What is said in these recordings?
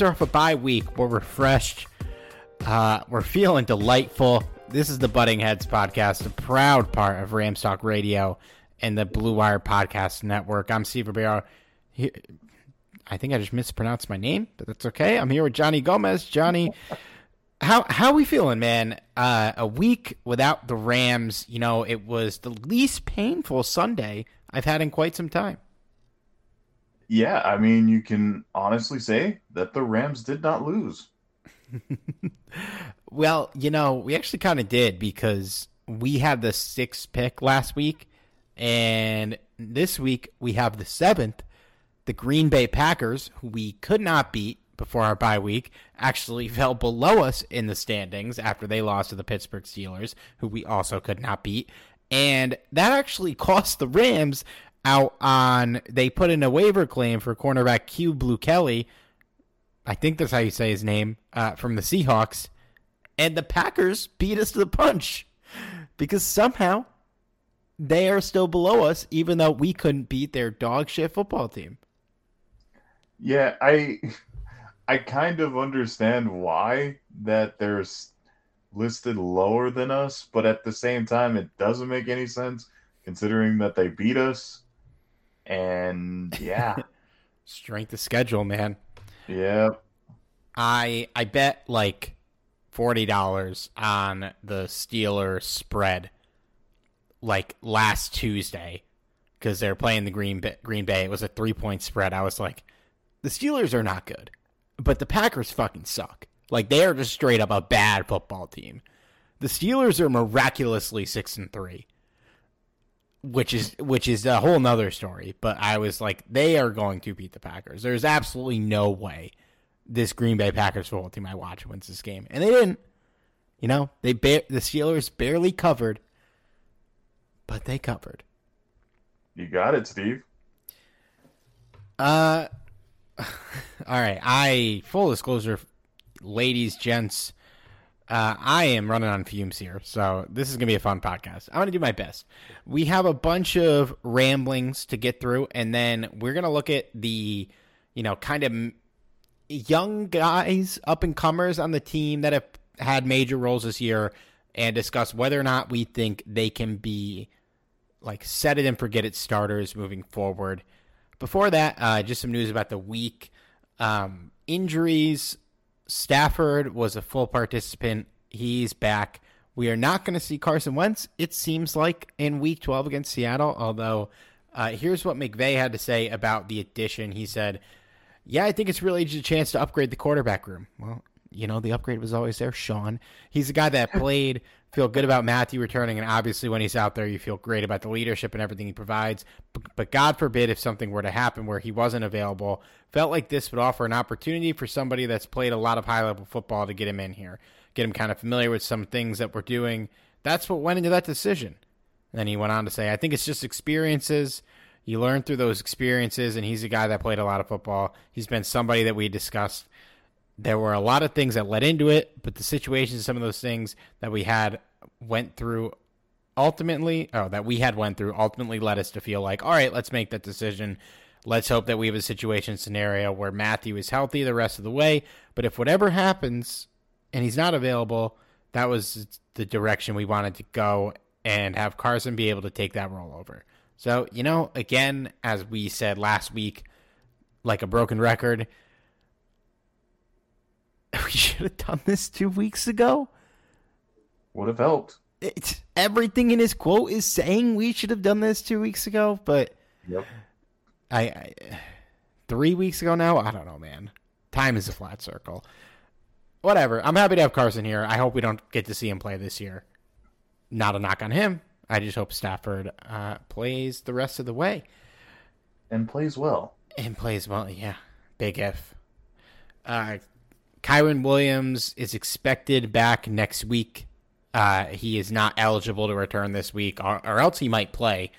Rams are off a bye week. We're refreshed. Uh, we're feeling delightful. This is the Butting Heads podcast, a proud part of Rams Talk Radio and the Blue Wire Podcast Network. I'm Steve Ribeiro. I think I just mispronounced my name, but that's okay. I'm here with Johnny Gomez. Johnny, how how we feeling, man? Uh, a week without the Rams. You know, it was the least painful Sunday I've had in quite some time. Yeah, I mean, you can honestly say that the Rams did not lose. Well, you know, we actually kind of did because we had the sixth pick last week, and this week we have the seventh. The Green Bay Packers, who we could not beat before our bye week, actually fell below us in the standings after they lost to the Pittsburgh Steelers, who we also could not beat. And that actually cost the Rams out on, they put in a waiver claim for cornerback Kyu Blu Kelly. I think that's how you say his name, uh, from the Seahawks and the Packers beat us to the punch because somehow they are still below us, even though we couldn't beat their dog shit football team. Yeah, I I kind of understand why that they're listed lower than us, but at the same time, it doesn't make any sense considering that they beat us. And yeah, Strength of schedule, man. yeah, I I bet like forty dollars on the Steelers spread, like last Tuesday, because they're playing the Green Bay, Green Bay. It was a three point spread. I was like, the Steelers are not good, but the Packers fucking suck. Like they are just straight up a bad football team. The Steelers are miraculously six and three, which is which is a whole nother story. But I was like, they are going to beat the Packers. There's absolutely no way this Green Bay Packers football team I watch wins this game, and they didn't. You know, they ba- the Steelers barely covered, but they covered. you got it, Steve. Uh, all right. I full disclosure, ladies, gents. Uh, I am running on fumes here, so this is gonna be a fun podcast. I'm gonna do my best. We have a bunch of ramblings to get through, and then we're gonna look at the, you know, kind of young guys, up and comers on the team that have had major roles this year, and discuss whether or not we think they can be like set it and forget it starters moving forward. Before that, uh, just some news about the week. Um, injuries. Stafford was a full participant. He's back. We are not going to see Carson Wentz, it seems like, in week 12 against Seattle. Although, uh, here's what McVay had to say about the addition. He said, Yeah, I think it's really just a chance to upgrade the quarterback room. Well, you know, the upgrade was always there, Sean. He's a guy that played, feel good about Matthew returning, and obviously when he's out there, you feel great about the leadership and everything he provides. But, but God forbid if something were to happen where he wasn't available, felt like this would offer an opportunity for somebody that's played a lot of high level football to get him in here, get him kind of familiar with some things that we're doing. That's what went into that decision. And then he went on to say, I think it's just experiences. You learn through those experiences, and he's a guy that played a lot of football. He's been somebody that we discussed. There were a lot of things that led into it, but the situations, some of those things that we had went through ultimately, oh, that we had went through ultimately led us to feel like, all right, let's make that decision. Let's hope that we have a situation scenario where Matthew is healthy the rest of the way. But if whatever happens and he's not available, that was the direction we wanted to go. and have Carson be able to take that role over. So, you know, again, as we said last week, like a broken record, we should have done this two weeks ago. Would have helped. It's, everything in his quote is saying we should have done this two weeks ago, but Yep. I, I three weeks ago now. I don't know, man. Time is a flat circle. Whatever. I'm happy to have Carson here. I hope we don't get to see him play this year. Not a knock on him. I just hope Stafford uh, plays the rest of the way And plays well. and plays well. Yeah, big if. Uh, Kyren Williams is expected back next week. Uh, he is not eligible to return this week, or, or else he might play.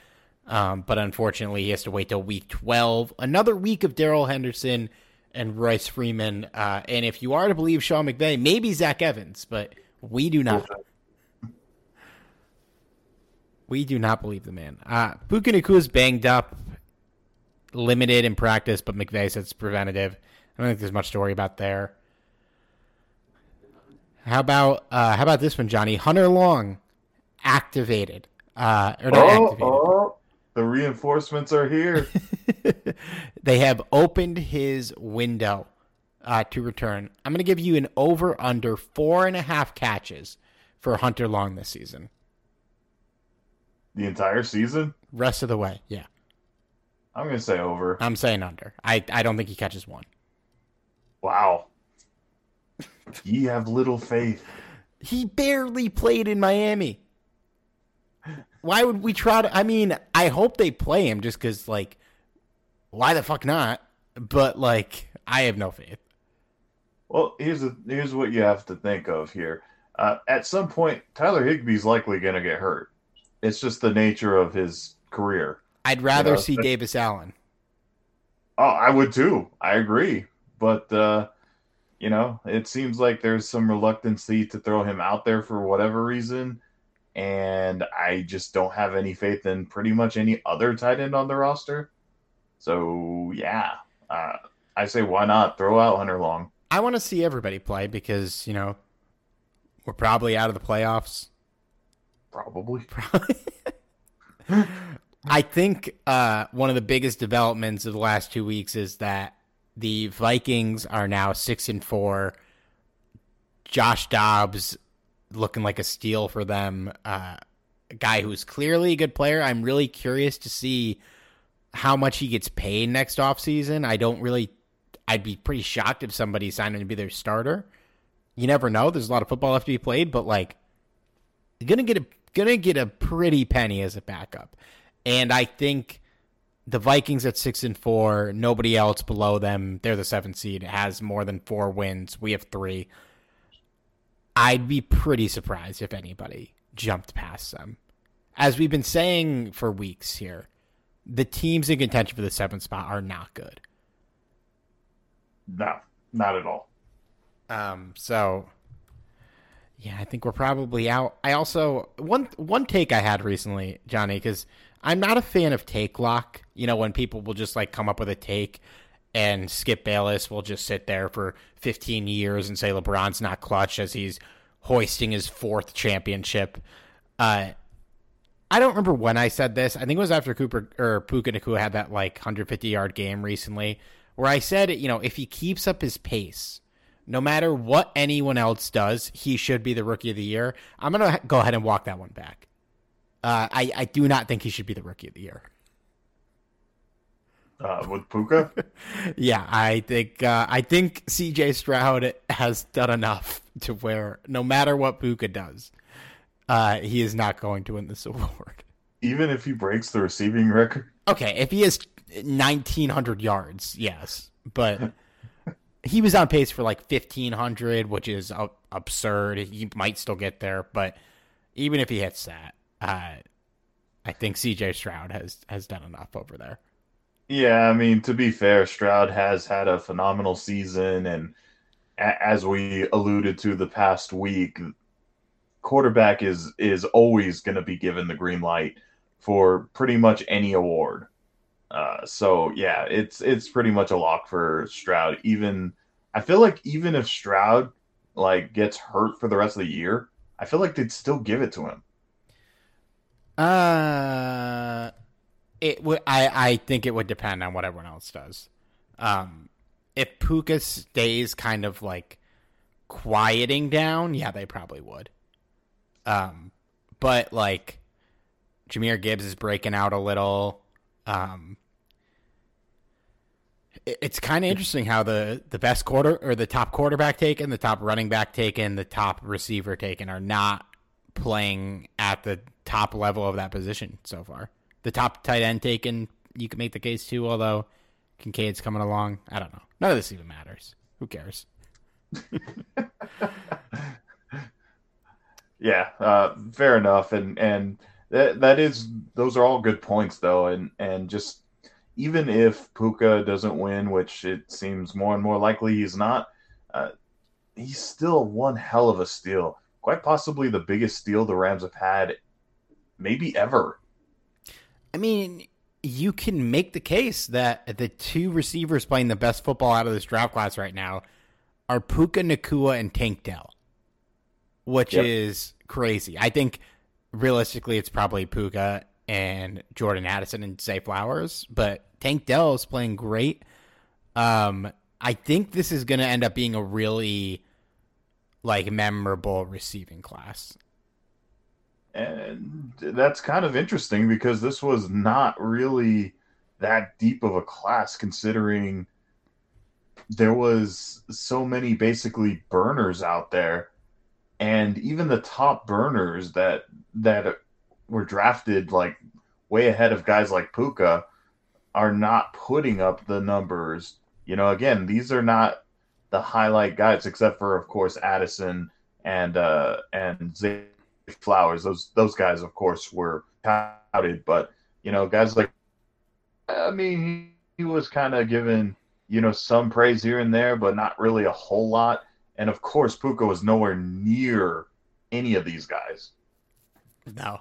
Um, but unfortunately, he has to wait till week 12. Another week of Darrell Henderson and Royce Freeman. Uh, and if you are to believe Sean McVay, maybe Zach Evans, but we do not. We do not believe the man. Uh, Puka is banged up, limited in practice, but McVay says it's preventative. I don't think there's much to worry about there. How about uh, how about this one, Johnny? Hunter Long activated. Uh, or not Oh, activated. oh, the reinforcements are here. they have opened his window uh, to return. I'm going to give you an over under four and a half catches for Hunter Long this season. the entire season? Rest of the way, yeah. I'm going to say over. I'm saying under. I, I don't think he catches one. Wow. Ye have little faith. He barely played in Miami. Why would we try to? I mean, I hope they play him just because, like, why the fuck not? But, like, I have no faith. Well, here's a, here's what you have to think of here. Uh, at some point, Tyler Higbee's likely going to get hurt. It's just the nature of his career. I'd rather Yeah, see Davis Allen. Oh, I would too. I agree. But uh, you know, it seems like there's some reluctancy to throw him out there for whatever reason. And I just don't have any faith in pretty much any other tight end on the roster. So yeah. Uh, I say why not throw out Hunter Long? I want to see everybody play because, you know, we're probably out of the playoffs. Probably. I think uh, one of the biggest developments of the last two weeks is that the Vikings are now six and four. Josh Dobbs looking like a steal for them. Uh, a guy who's clearly a good player. I'm really curious to see how much he gets paid next offseason. I don't really. I'd be pretty shocked if somebody signed him to be their starter. You never know. There's a lot of football left to be played, but like, gonna get a gonna get a pretty penny as a backup. And I think the Vikings at six and four, nobody else below them. They're the seventh seed. Has more than four wins. We have three. I'd be pretty surprised if anybody jumped past them. As we've been saying for weeks here, the teams in contention for the seventh spot are not good. No, not at all. Um, so yeah, I think we're probably out. I also one one take I had recently, Johnny, because I'm not a fan of take lock. You know, when people will just like come up with a take and Skip Bayless will just sit there for 15 years and say LeBron's not clutch as he's hoisting his fourth championship. Uh, I don't remember when I said this. I think it was after Cooper or Puka Nacua had that like 150 yard game recently, where I said, you know, if he keeps up his pace, no matter what anyone else does, he should be the rookie of the year. I'm gonna go ahead and walk that one back. Uh, I I do not think he should be the rookie of the year. Uh, with Puka, Yeah, I think uh, I think C.J. Stroud has done enough to where no matter what Puka does, uh, he is not going to win this award. even if he breaks the receiving record, Okay, if he has 1900 yards, yes, but he was on pace for like 1500, which is absurd. He might still get there, but even if he hits that, uh, I think CJ Stroud has has done enough over there. Yeah, I mean, to be fair, Stroud has had a phenomenal season, and a- as we alluded to the past week, quarterback is is always going to be given the green light for pretty much any award. Uh, so yeah, it's it's pretty much a lock for Stroud. Even I feel like even if Stroud like gets hurt for the rest of the year, I feel like they'd still give it to him. Uh, it would. I I think it would depend on what everyone else does. Um, if Puka stays kind of like quieting down, yeah, they probably would. Um, but like Jahmyr Gibbs is breaking out a little. Um, it's kind of interesting how the the best quarter or the top quarterback taken, the top running back taken, the top receiver taken are not playing at the top level of that position so far. The top tight end taken, you can make the case too, although Kincaid's coming along. I don't know. None of this even matters. Who cares? yeah, uh, fair enough. And and that that is those are all good points though. And and just even if Puka doesn't win, which it seems more and more likely he's not, uh, he's still one hell of a steal. Quite possibly the biggest steal the Rams have had, maybe ever. I mean, you can make the case that the two receivers playing the best football out of this draft class right now are Puka Nacua and Tank Dell, which yep. is crazy. I think realistically it's probably Puka and Jordan Addison and Zay Flowers, but Tank Dell is playing great. Um, I think this is going to end up being a really like memorable receiving class. And that's kind of interesting because this was not really that deep of a class considering there was so many basically burners out there and even the top burners that that were drafted like way ahead of guys like Puka are not putting up the numbers. You know, again, these are not the highlight guys, except for of course Addison and uh, and Zay Flowers. Those those guys, of course, were touted, but you know, guys like I mean, he, he was kind of given you know some praise here and there, but not really a whole lot. And of course, Puka was nowhere near any of these guys. No,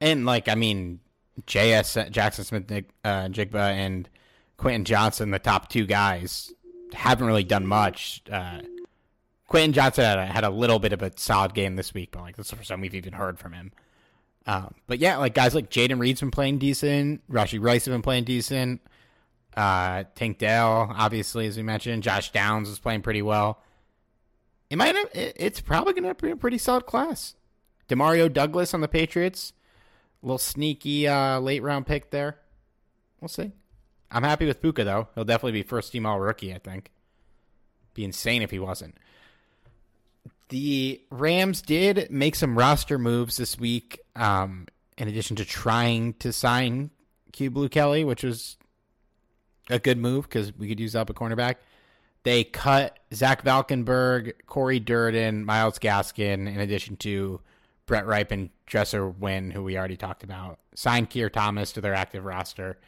and like I mean, J.S. Jackson Smith, uh, Jigba, and Quentin Johnston, the top two guys, haven't really done much. Uh, Quentin Johnston had a, had a, little bit of a solid game this week, but like this is the first time we've even heard from him. Um, but yeah, like guys like Jayden Reed's been playing decent. Rashee Rice has been playing decent. Uh, Tank Dell, obviously, as we mentioned. Josh Downs is playing pretty well. It might have, it's probably going to be a pretty solid class. Demario Douglas on the Patriots a little sneaky uh, late round pick there. We'll see. I'm happy with Puka though. He'll definitely be first team all rookie. I think. Be insane if he wasn't. The Rams did make some roster moves this week. Um, in addition to trying to sign Kyu Blu Kelly, which was a good move because we could use up a cornerback. They cut Zach Valkenburg, Cory Durden, Myles Gaskin, in addition to Brett Ripe and Dresser Winn, who we already talked about. Signed Keir Thomas to their active roster.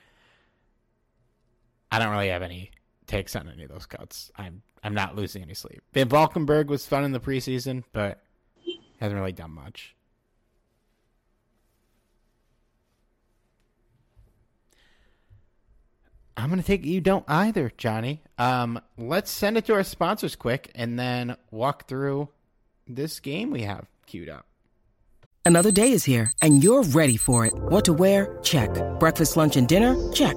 I don't really have any takes on any of those cuts. I'm I'm not losing any sleep. Van Valkenburg was fun in the preseason, but hasn't really done much. I'm gonna take you don't either, Johnny. Um, let's send it to our sponsors quick, and then walk through this game we have queued up. Another day is here, and you're ready for it. What to wear? Check. Breakfast, lunch, and dinner? Check.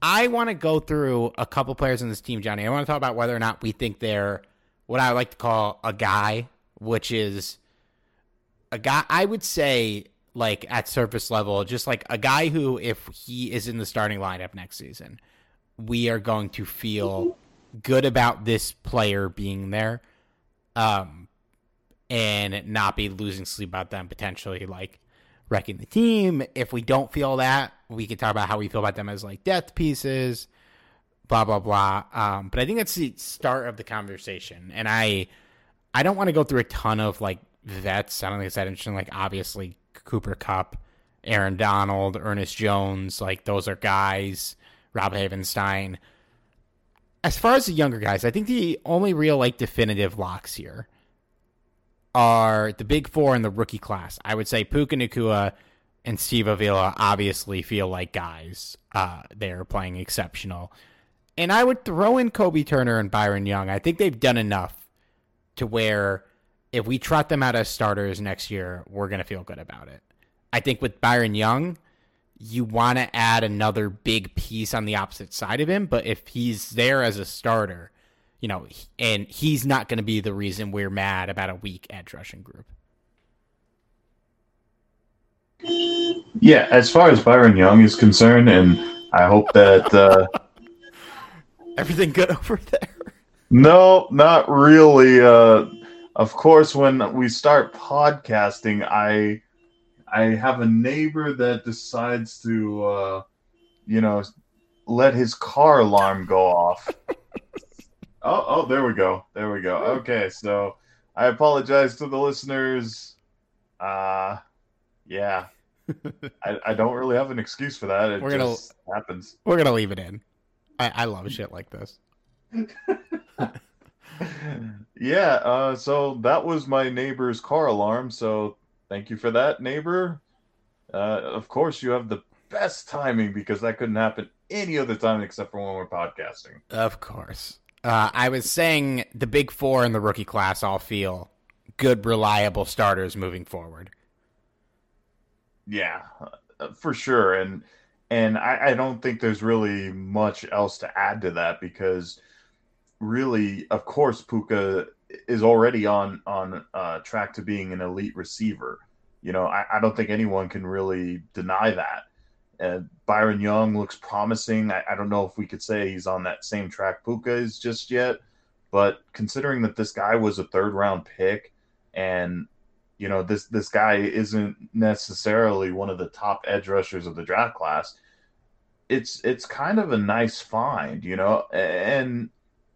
I want to go through a couple players in this team, Johnny. I want to talk about whether or not we think they're what I like to call a guy, which is a guy I would say like at surface level, just like a guy who if he is in the starting lineup next season, we are going to feel good about this player being there um, and not be losing sleep about them potentially like wrecking the team. If we don't feel that, we can talk about how we feel about them as like death pieces, blah blah blah. Um, but I think that's the start of the conversation, and I I don't want to go through a ton of like vets. I don't think it's that interesting. Like obviously Cooper Kupp Aaron Donald, Ernest Jones, like those are guys, Rob Havenstein. As far as the younger guys, I think the only real like definitive locks here are the big four in the rookie class. I would say Puka Nacua and Steve Avila obviously feel like guys. Uh, they're playing exceptional. And I would throw in Kobe Turner and Byron Young. I think they've done enough to where if we trot them out as starters next year, we're going to feel good about it. I think with Byron Young, you want to add another big piece on the opposite side of him, but if he's there as a starter, you know, and he's not going to be the reason we're mad about a weak edge rushing group. Yeah, as far as Byron Young is concerned, and I hope that uh, everything good over there. No, not really. Uh, of course, when we start podcasting, I I have a neighbor that decides to, uh, you know, let his car alarm go off. oh, oh, there we go. There we go. Okay, so I apologize to the listeners. Uh, yeah, I, I don't really have an excuse for that. It we're gonna, happens. We're gonna leave it in. I, I love shit like this. yeah, uh, so that was my neighbor's car alarm. So thank you for that, neighbor. Uh, of course, you have the best timing because that couldn't happen any other time except for when we're podcasting. Of course. Uh, I was saying the big four in the rookie class all feel good, reliable starters moving forward. Yeah, for sure. And and I, I don't think there's really much else to add to that because really, of course, Puka is already on on uh, track to being an elite receiver. You know, I, I don't think anyone can really deny that. And Byron Young looks promising. I, I, don't know if we could say he's on that same track Puka is just yet, but considering that this guy was a third round pick, and you know this this guy isn't necessarily one of the top edge rushers of the draft class, it's it's kind of a nice find, you know, and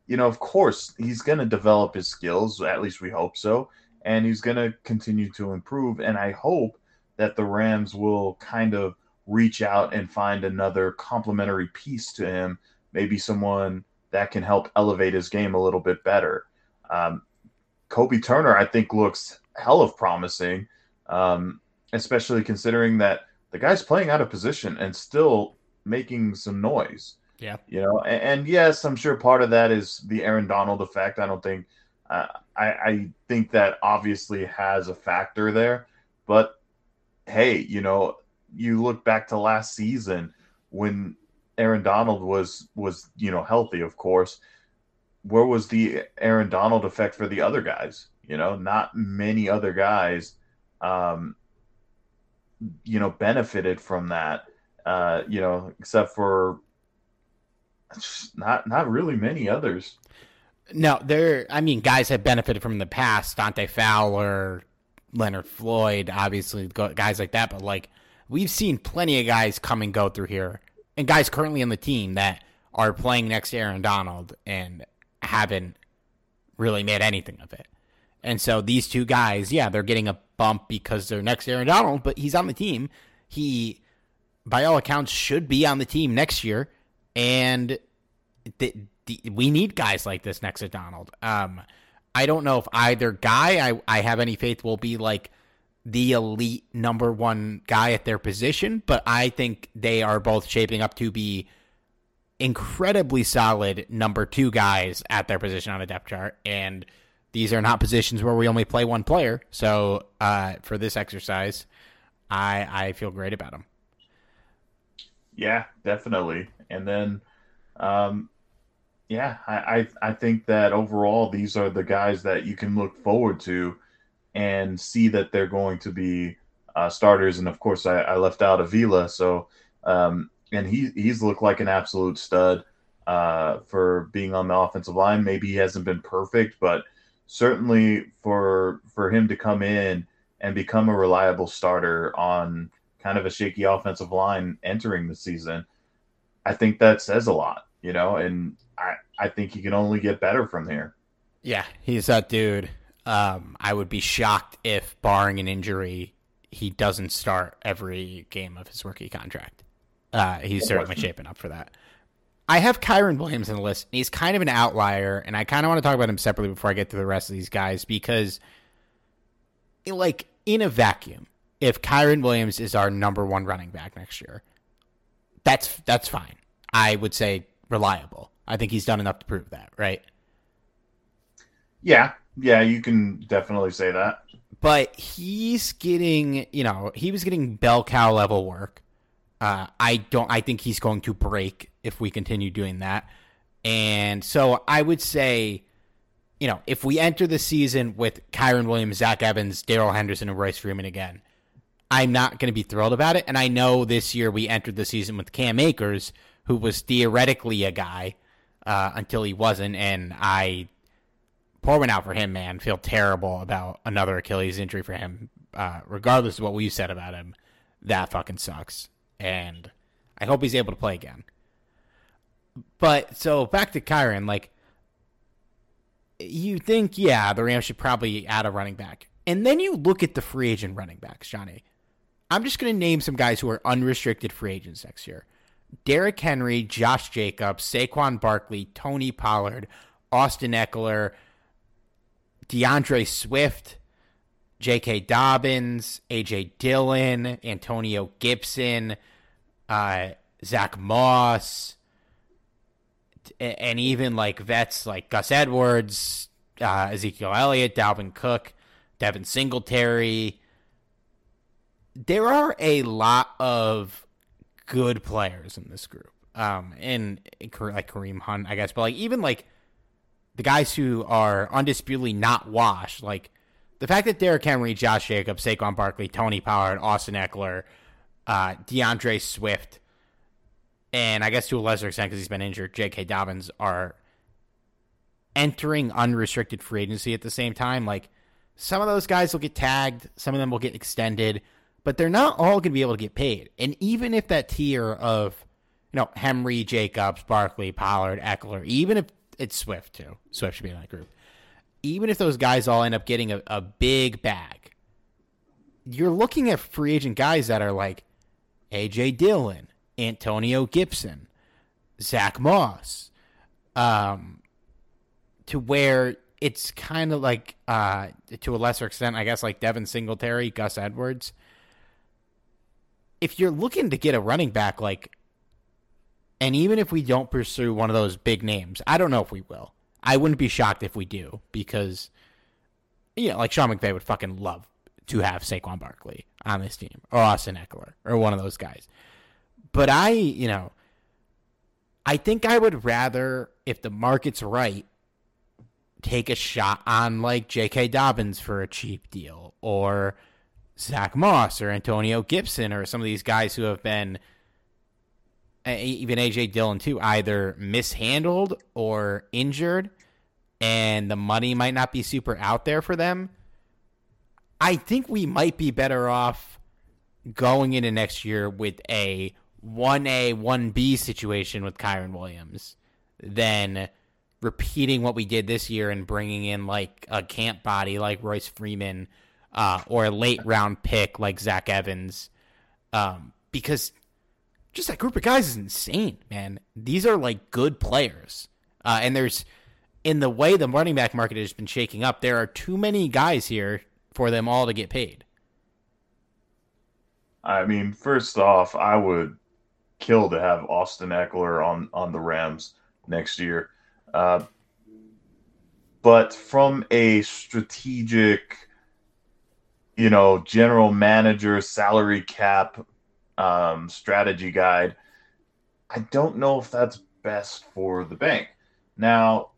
you know, of course, he's going to develop his skills. At least we hope so. And he's going to continue to improve. And I hope that the Rams will kind of reach out and find another complementary piece to him, maybe someone that can help elevate his game a little bit better. Um, Kobe Turner, I think, looks hell of promising, um, especially considering that the guy's playing out of position and still making some noise. Yeah. You know, and, and, yes, I'm sure part of that is the Aaron Donald effect. I don't think, uh, I, I think that obviously has a factor there. But hey, you know, you look back to last season when Aaron Donald was was you know healthy, of course. Where was the Aaron Donald effect for the other guys? You know, not many other guys, um, you know, benefited from that. Uh, you know, except for not not really many others. No, there. I mean, guys have benefited from the past. Dante Fowler, Leonard Floyd, obviously guys like that. But like we've seen plenty of guys come and go through here, and guys currently on the team that are playing next to Aaron Donald and haven't really made anything of it. And so these two guys, yeah, they're getting a bump because they're next to Aaron Donald, but he's on the team. He, by all accounts, should be on the team next year and we need guys like this next to Donald. Um, I don't know if either guy I, I have any faith will be like the elite number one guy at their position, but I think they are both shaping up to be incredibly solid number two guys at their position on a depth chart. And these are not positions where we only play one player. So uh, for this exercise, I I feel great about them. Yeah, definitely. And then, um, yeah, I, I, I think that overall these are the guys that you can look forward to and see that they're going to be uh, starters. And of course, I, I left out Avila, so um, and he he's looked like an absolute stud uh, for being on the offensive line. Maybe he hasn't been perfect, but certainly for for him to come in and become a reliable starter on kind of a shaky offensive line entering the season, I think that says a lot, you know, and I, I think he can only get better from here. Yeah, he's that dude. Um, I would be shocked if, barring an injury, he doesn't start every game of his rookie contract. Uh, he's certainly shaping up for that. I have Kyren Williams on the list. He's kind of an outlier, and I kind of want to talk about him separately before I get to the rest of these guys because, like, in a vacuum, if Kyren Williams is our number one running back next year, that's that's fine. I would say reliable. I think he's done enough to prove that, right? Yeah, yeah, you can definitely say that. But he's getting, you know, he was getting bell cow level work. Uh, I don't. I think he's going to break if we continue doing that. And so I would say, you know, if we enter the season with Kyren Williams, Zach Evans, Darrell Henderson, and Royce Freeman again, I'm not going to be thrilled about it. And I know this year we entered the season with Cam Akers, who was theoretically a guy uh, until he wasn't, and I pour one out for him, man. Feel terrible about another Achilles injury for him. Uh, regardless of what we said about him, that fucking sucks. And I hope he's able to play again. But so back to Kyren, like you think, yeah, the Rams should probably add a running back. And then you look at the free agent running backs, Johnny. I'm just going to name some guys who are unrestricted free agents next year. Derrick Henry, Josh Jacobs, Saquon Barkley, Tony Pollard, Austin Ekeler, D'Andre Swift, J.K. Dobbins, A.J. Dillon, Antonio Gibson, uh, Zach Moss, and even like vets like Gus Edwards, uh, Ezekiel Elliott, Dalvin Cook, Devin Singletary. There are a lot of good players in this group. Um, and like Kareem Hunt, I guess, but like even like the guys who are undisputedly not washed, like the fact that Derrick Henry, Josh Jacobs, Saquon Barkley, Tony Pollard, Austin Ekeler, uh, D'Andre Swift, and I guess to a lesser extent because he's been injured, J.K. Dobbins are entering unrestricted free agency at the same time. Like some of those guys will get tagged, some of them will get extended, but they're not all going to be able to get paid. And even if that tier of, you know, Henry, Jacobs, Barkley, Pollard, Ekeler, even if it's Swift too, Swift should be in that group. Even if those guys all end up getting a, a big bag, you're looking at free agent guys that are like AJ Dillon, Antonio Gibson, Zach Moss, um, to where it's kind of like, uh, to a lesser extent, I guess, like Devin Singletary, Gus Edwards. If you're looking to get a running back, like, and even if we don't pursue one of those big names, I don't know if we will. I wouldn't be shocked if we do because, you know, like Sean McVay would fucking love to have Saquon Barkley on this team or Austin Ekeler or one of those guys. But I, you know, I think I would rather, if the market's right, take a shot on like J.K. Dobbins for a cheap deal or Zach Moss or Antonio Gibson or some of these guys who have been even AJ Dillon too, either mishandled or injured, and the money might not be super out there for them. I think we might be better off going into next year with a 1A, 1B situation with Kyren Williams than repeating what we did this year and bringing in like a camp body like Royce Freeman uh, or a late round pick like Zach Evans. Um, because just that group of guys is insane, man. These are like good players. Uh, and there's, in the way the running back market has been shaking up, there are too many guys here for them all to get paid. I mean, first off, I would kill to have Austin Ekeler on on the Rams next year. Uh, but from a strategic, you know, general manager salary cap um, strategy guide, I don't know if that's best for the bank. Now,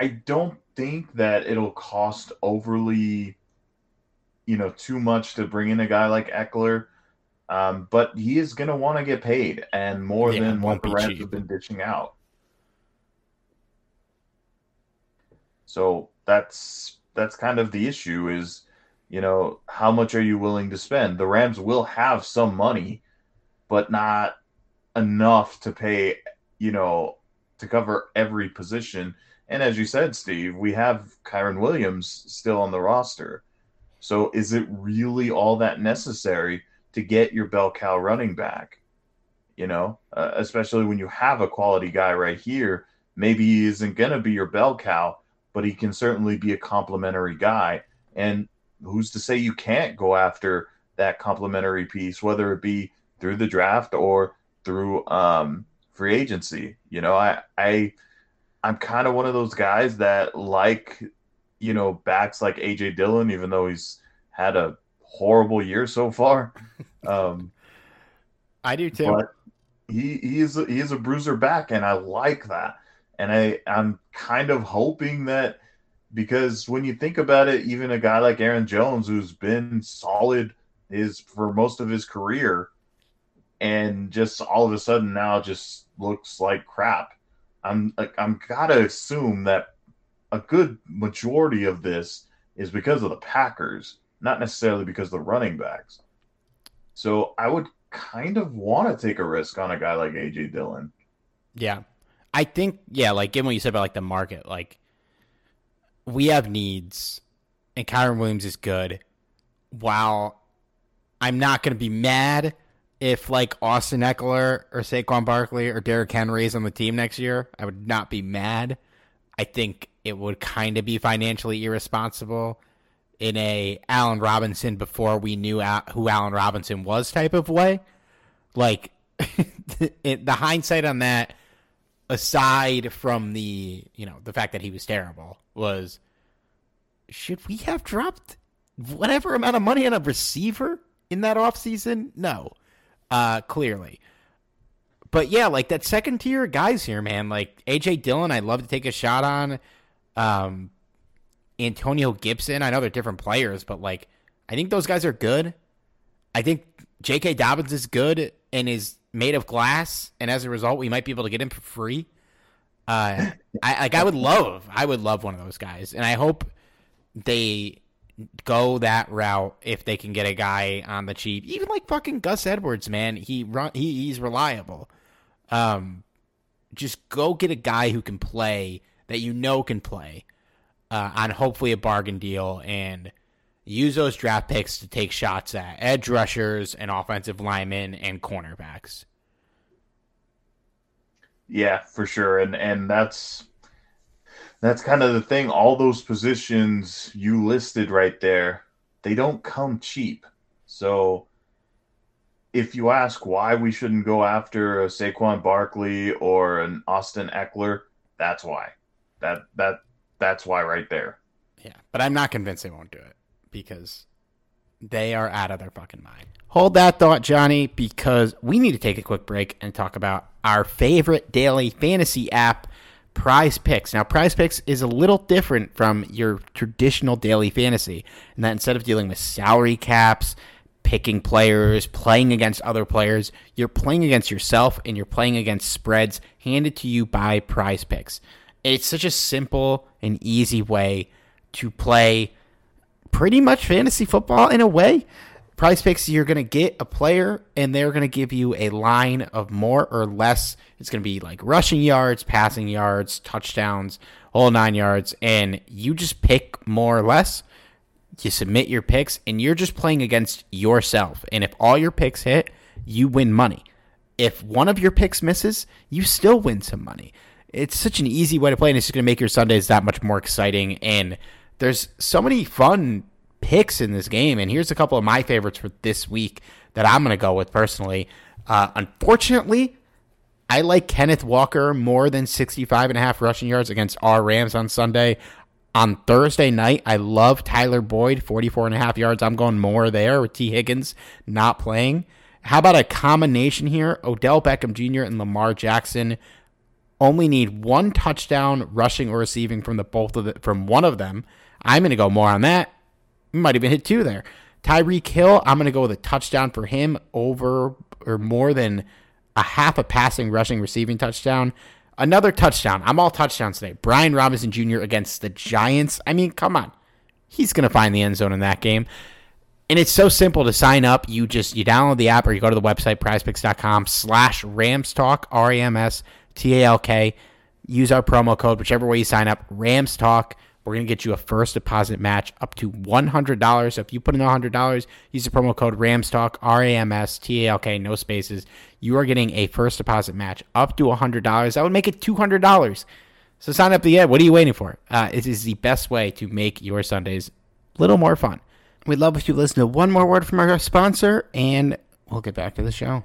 I don't think that it'll cost overly, you know, too much to bring in a guy like Ekeler. Um, but he is going to want to get paid and more yeah, than what the Rams have been ditching out. So that's that's kind of the issue is, you know, how much are you willing to spend? The Rams will have some money, but not enough to pay, you know, to cover every position. And as you said, Steve, we have Kyren Williams still on the roster. So is it really all that necessary to get your bell cow running back? You know, uh, especially when you have a quality guy right here. Maybe he isn't going to be your bell cow, but he can certainly be a complimentary guy. And who's to say you can't go after that complimentary piece, whether it be through the draft or through um, free agency? You know, I, I, I'm kind of one of those guys that like, you know, backs like AJ Dillon, even though he's had a horrible year so far. Um, I do too. But he he is a, he is a bruiser back, and I like that. And I I'm kind of hoping that because when you think about it, even a guy like Aaron Jones, who's been solid is for most of his career, and just all of a sudden now just looks like crap. I'm like I'm gotta assume that a good majority of this is because of the Packers, not necessarily because of the running backs. So I would kind of want to take a risk on a guy like AJ Dillon. Yeah. I think yeah, like given what you said about like the market, like we have needs and Kyren Williams is good. While I'm not gonna be mad if like Austin Ekeler or Saquon Barkley or Derrick Henry is on the team next year, I would not be mad. I think it would kind of be financially irresponsible in a Allen Robinson before we knew who Allen Robinson was type of way. Like the hindsight on that, aside from the you know the fact that he was terrible, was should we have dropped whatever amount of money on a receiver in that offseason? No uh, clearly. But yeah, like that second tier guys here, man. Like AJ Dillon, I'd love to take a shot on. Um, Antonio Gibson, I know they're different players, but like I think those guys are good. I think J.K. Dobbins is good and is made of glass, and as a result, we might be able to get him for free. Uh, I like I would love, I would love one of those guys, and I hope they go that route if they can get a guy on the cheap. Even like fucking Gus Edwards, man, he run he, he's reliable. Um, just go get a guy who can play that you know can play uh, on hopefully a bargain deal and use those draft picks to take shots at edge rushers and offensive linemen and cornerbacks. Yeah, for sure, and and that's that's kind of the thing. All those positions you listed right there, they don't come cheap. So if you ask why we shouldn't go after a Saquon Barkley or an Austin Ekeler, that's why. That that that's why right there. Yeah, but I'm not convinced they won't do it because they are out of their fucking mind. Hold that thought, Johnny, because we need to take a quick break and talk about our favorite daily fantasy app Prize Picks. Now, Prize Picks is a little different from your traditional daily fantasy in that instead of dealing with salary caps, picking players, playing against other players, you're playing against yourself and you're playing against spreads handed to you by Prize Picks. It's such a simple and easy way to play pretty much fantasy football in a way. Price picks, you're going to get a player and they're going to give you a line of more or less. It's going to be like rushing yards, passing yards, touchdowns, all nine yards. And you just pick more or less. You submit your picks and you're just playing against yourself. And if all your picks hit, you win money. If one of your picks misses, you still win some money. It's such an easy way to play, and it's just going to make your Sundays that much more exciting. And there's so many fun picks in this game. And here's a couple of my favorites for this week that I'm going to go with personally. Uh, unfortunately, I like Kenneth Walker more than 65 and a half rushing yards against our Rams on Sunday. On Thursday night, I love Tyler Boyd, 44 and a half yards. I'm going more there with Tee Higgins not playing. How about a combination here? Odell Beckham Jr. and Lamar Jackson only need one touchdown rushing or receiving from the both of the, from one of them. I'm going to go more on that might even hit two there. Tyreek Hill, I'm going to go with a touchdown for him over or more than a half a passing, rushing, receiving touchdown. Another touchdown. I'm all touchdowns today. Brian Robinson Jr. against the Giants. I mean, come on. He's going to find the end zone in that game. And it's so simple to sign up. You just you download the app or you go to the website prizepicks.com slash Rams Talk, R A M S T A L K. Use our promo code, whichever way you sign up, Rams Talk we're going to get you a first deposit match up to $100. So if you put in $100, use the promo code RAMSTALK, R A M S T A L K, no spaces. You are getting a first deposit match up to $100. That would make it $200. So sign up the ad. What are you waiting for? Uh, it is the best way to make your Sundays a little more fun. We'd love if you listen to one more word from our sponsor, and we'll get back to the show.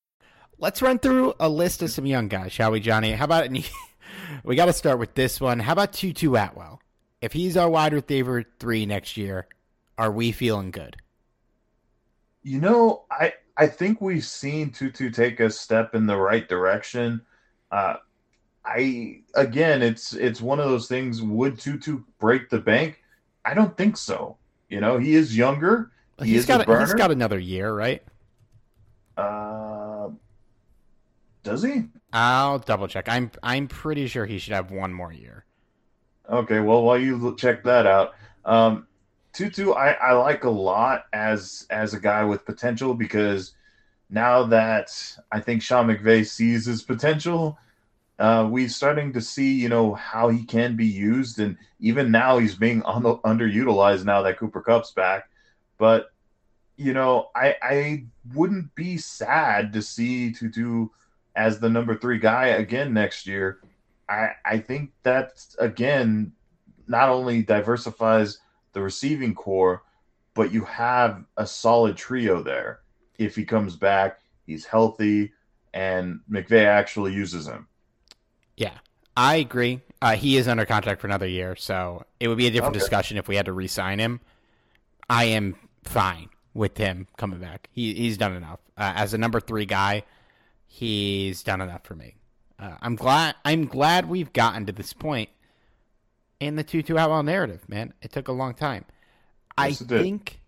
Let's run through a list of some young guys, shall we, Johnny? How about we got to start with this one? How about Tutu Atwell? If he's our wide receiver three next year, are we feeling good? You know, I I think we've seen Tutu take a step in the right direction. Uh, I again, it's it's one of those things. Would Tutu break the bank? I don't think so. You know, he is younger. He he's is got a, he's got another year, right? Uh, does he? I'll double check. I'm I'm pretty sure he should have one more year. Okay, well while you check that out, um, Tutu I, I like a lot as as a guy with potential because now that I think Sean McVay sees his potential, uh, we're starting to see you know how he can be used, and even now he's being on the, underutilized now that Cooper Kupp's back. But you know, I I wouldn't be sad to see Tutu as the number three guy again next year, I I think that again not only diversifies the receiving corps, but you have a solid trio there. If he comes back, he's healthy, and McVay actually uses him. Yeah, I agree. Uh, he is under contract for another year, so it would be a different okay. discussion if we had to re-sign him. I am fine with him coming back. He he's done enough uh, as a number three guy he's done enough for me. Uh, I'm glad. I'm glad we've gotten to this point in the Tutu Atwell narrative, man. It took a long time. Yes, I think.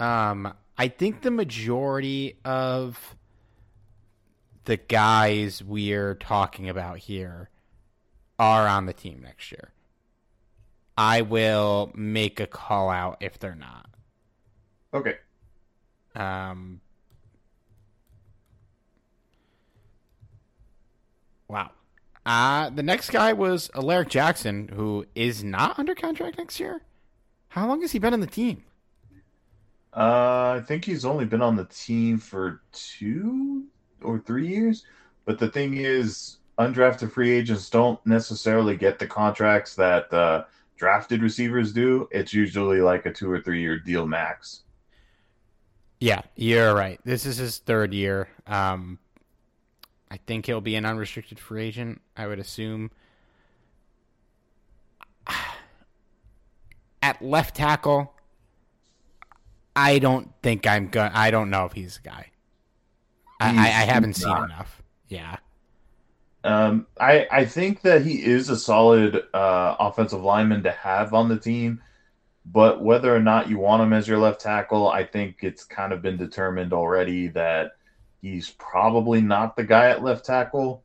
Um, I think the majority of the guys we're talking about here are on the team next year. I will make a call out if they're not. Okay. Um, Wow. Uh, the next guy was Alaric Jackson, who is not under contract next year. How long has he been on the team? Uh, I think he's only been on the team for two or three years. But the thing is, undrafted free agents don't necessarily get the contracts that uh, drafted receivers do. It's usually like a two or three year deal max. Yeah, you're right. This is his third year. Um, I think he'll be an unrestricted free agent. I would assume. At left tackle, I don't think I'm going. I don't know if he's a guy. I, I, I, haven't seen enough. Yeah. Um, I I think that he is a solid uh, offensive lineman to have on the team, but whether or not you want him as your left tackle, I think it's kind of been determined already that He's probably not the guy at left tackle,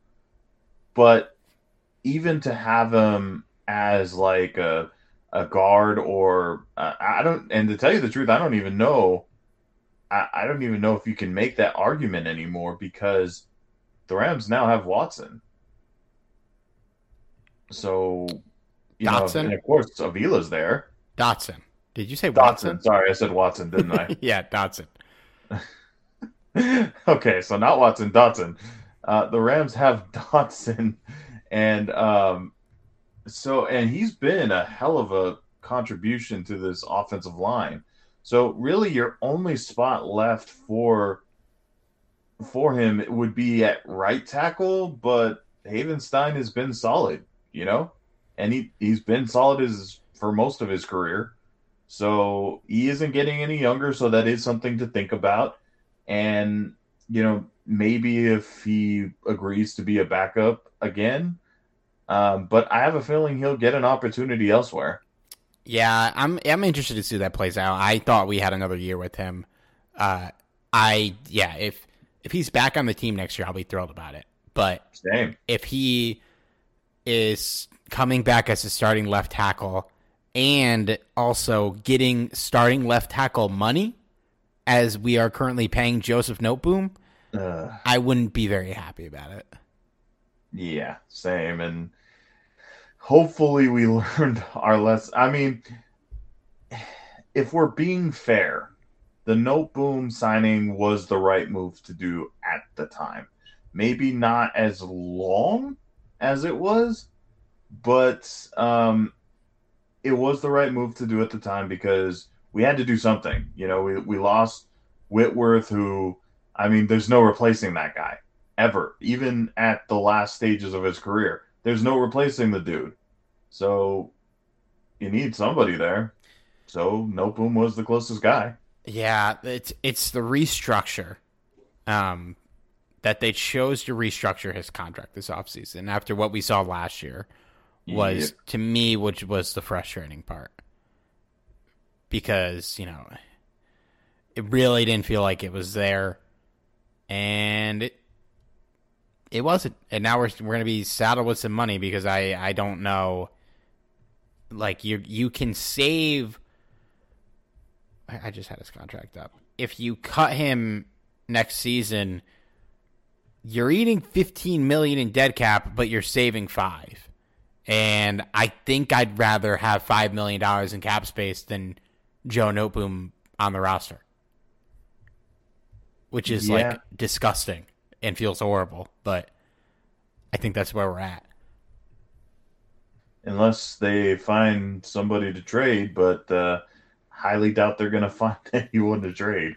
but even to have him as like a a guard or uh, I don't and to tell you the truth, I don't even know. I, I don't even know if you can make that argument anymore because the Rams now have Watson. So you Dotson. know, and of course Avila's there. Dotson. Did you say Watson? Dotson. Sorry, I said Watson, didn't I? yeah, Dotson. okay, so not Watson, Dotson. Uh, the Rams have Dotson, and um, so and he's been a hell of a contribution to this offensive line. So really, your only spot left for for him it would be at right tackle, but Havenstein has been solid, you know, and he he's been solid as for most of his career. So he isn't getting any younger, so that is something to think about. And, you know, maybe if he agrees to be a backup again, Um, but I have a feeling he'll get an opportunity elsewhere. Yeah, I'm I'm interested to see that plays out. I thought we had another year with him. Uh, I yeah, if if he's back on the team next year, I'll be thrilled about it. But Same. if he is coming back as a starting left tackle and also getting starting left tackle money, as we are currently paying Joseph Noteboom, Uh, I wouldn't be very happy about it. yeah, same. And hopefully we learned our lesson. I mean, if we're being fair, the Noteboom signing was the right move to do at the time. Maybe not as long as it was, but um, it was the right move to do at the time because we had to do something. You know, we, we lost Whitworth, who, I mean, there's no replacing that guy ever, even at the last stages of his career. There's no replacing the dude. So you need somebody there. So Noteboom was the closest guy. Yeah, it's it's the restructure um, that they chose to restructure his contract this offseason after what we saw last year was Yep. to me which was the frustrating part. Because, you know, it really didn't feel like it was there and it it wasn't. And now we're we're to be saddled with some money because I I don't know like you you can save I I just had his contract up. If you cut him next season, you're eating 15 million in dead cap, but you're saving five. And I think I'd rather have five million dollars in cap space than Joe Noteboom on the roster, which is Yeah. like disgusting and feels horrible. But I think that's where we're at. Unless they find somebody to trade, but uh, highly doubt they're going to find anyone to trade.